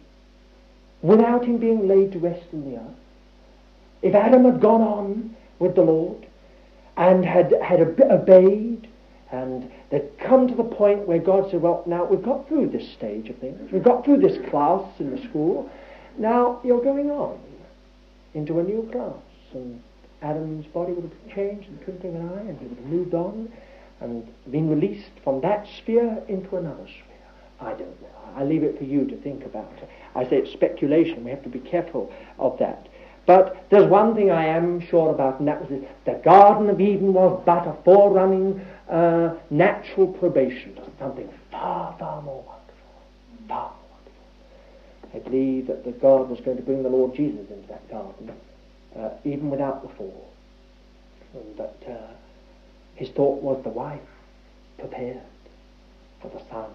Without him being laid to rest in the earth? If Adam had gone on with the Lord and had, had obeyed and they'd come to the point where God said, well, now we've got through this stage of things. We've got through this class in the school. Now you're going on into a new class. And Adam's body would have changed in the twinkling of an eye, and he would have moved on and been released from that sphere into another sphere. I don't know. I leave it for you to think about. I say it's speculation. We have to be careful of that. But there's one thing I am sure about, and that was this. The Garden of Eden was but a forerunning uh, natural probation to something far, far more wonderful. Far more wonderful. I believe that the God was going to bring the Lord Jesus into that garden uh, even without the fall. and that uh, his thought was the wife prepared for the Son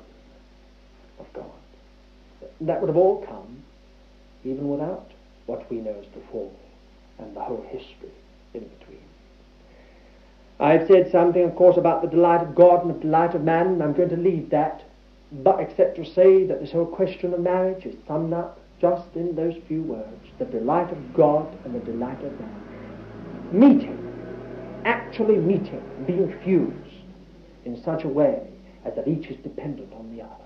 of God. That would have all come even without what we know as the fall and the whole history in between. I've said something, of course, about the delight of God and the delight of man, and I'm going to leave that, but except to say that this whole question of marriage is summed up just in those few words the delight of God and the delight of man. Meeting, actually meeting, being fused in such a way as that each is dependent on the other.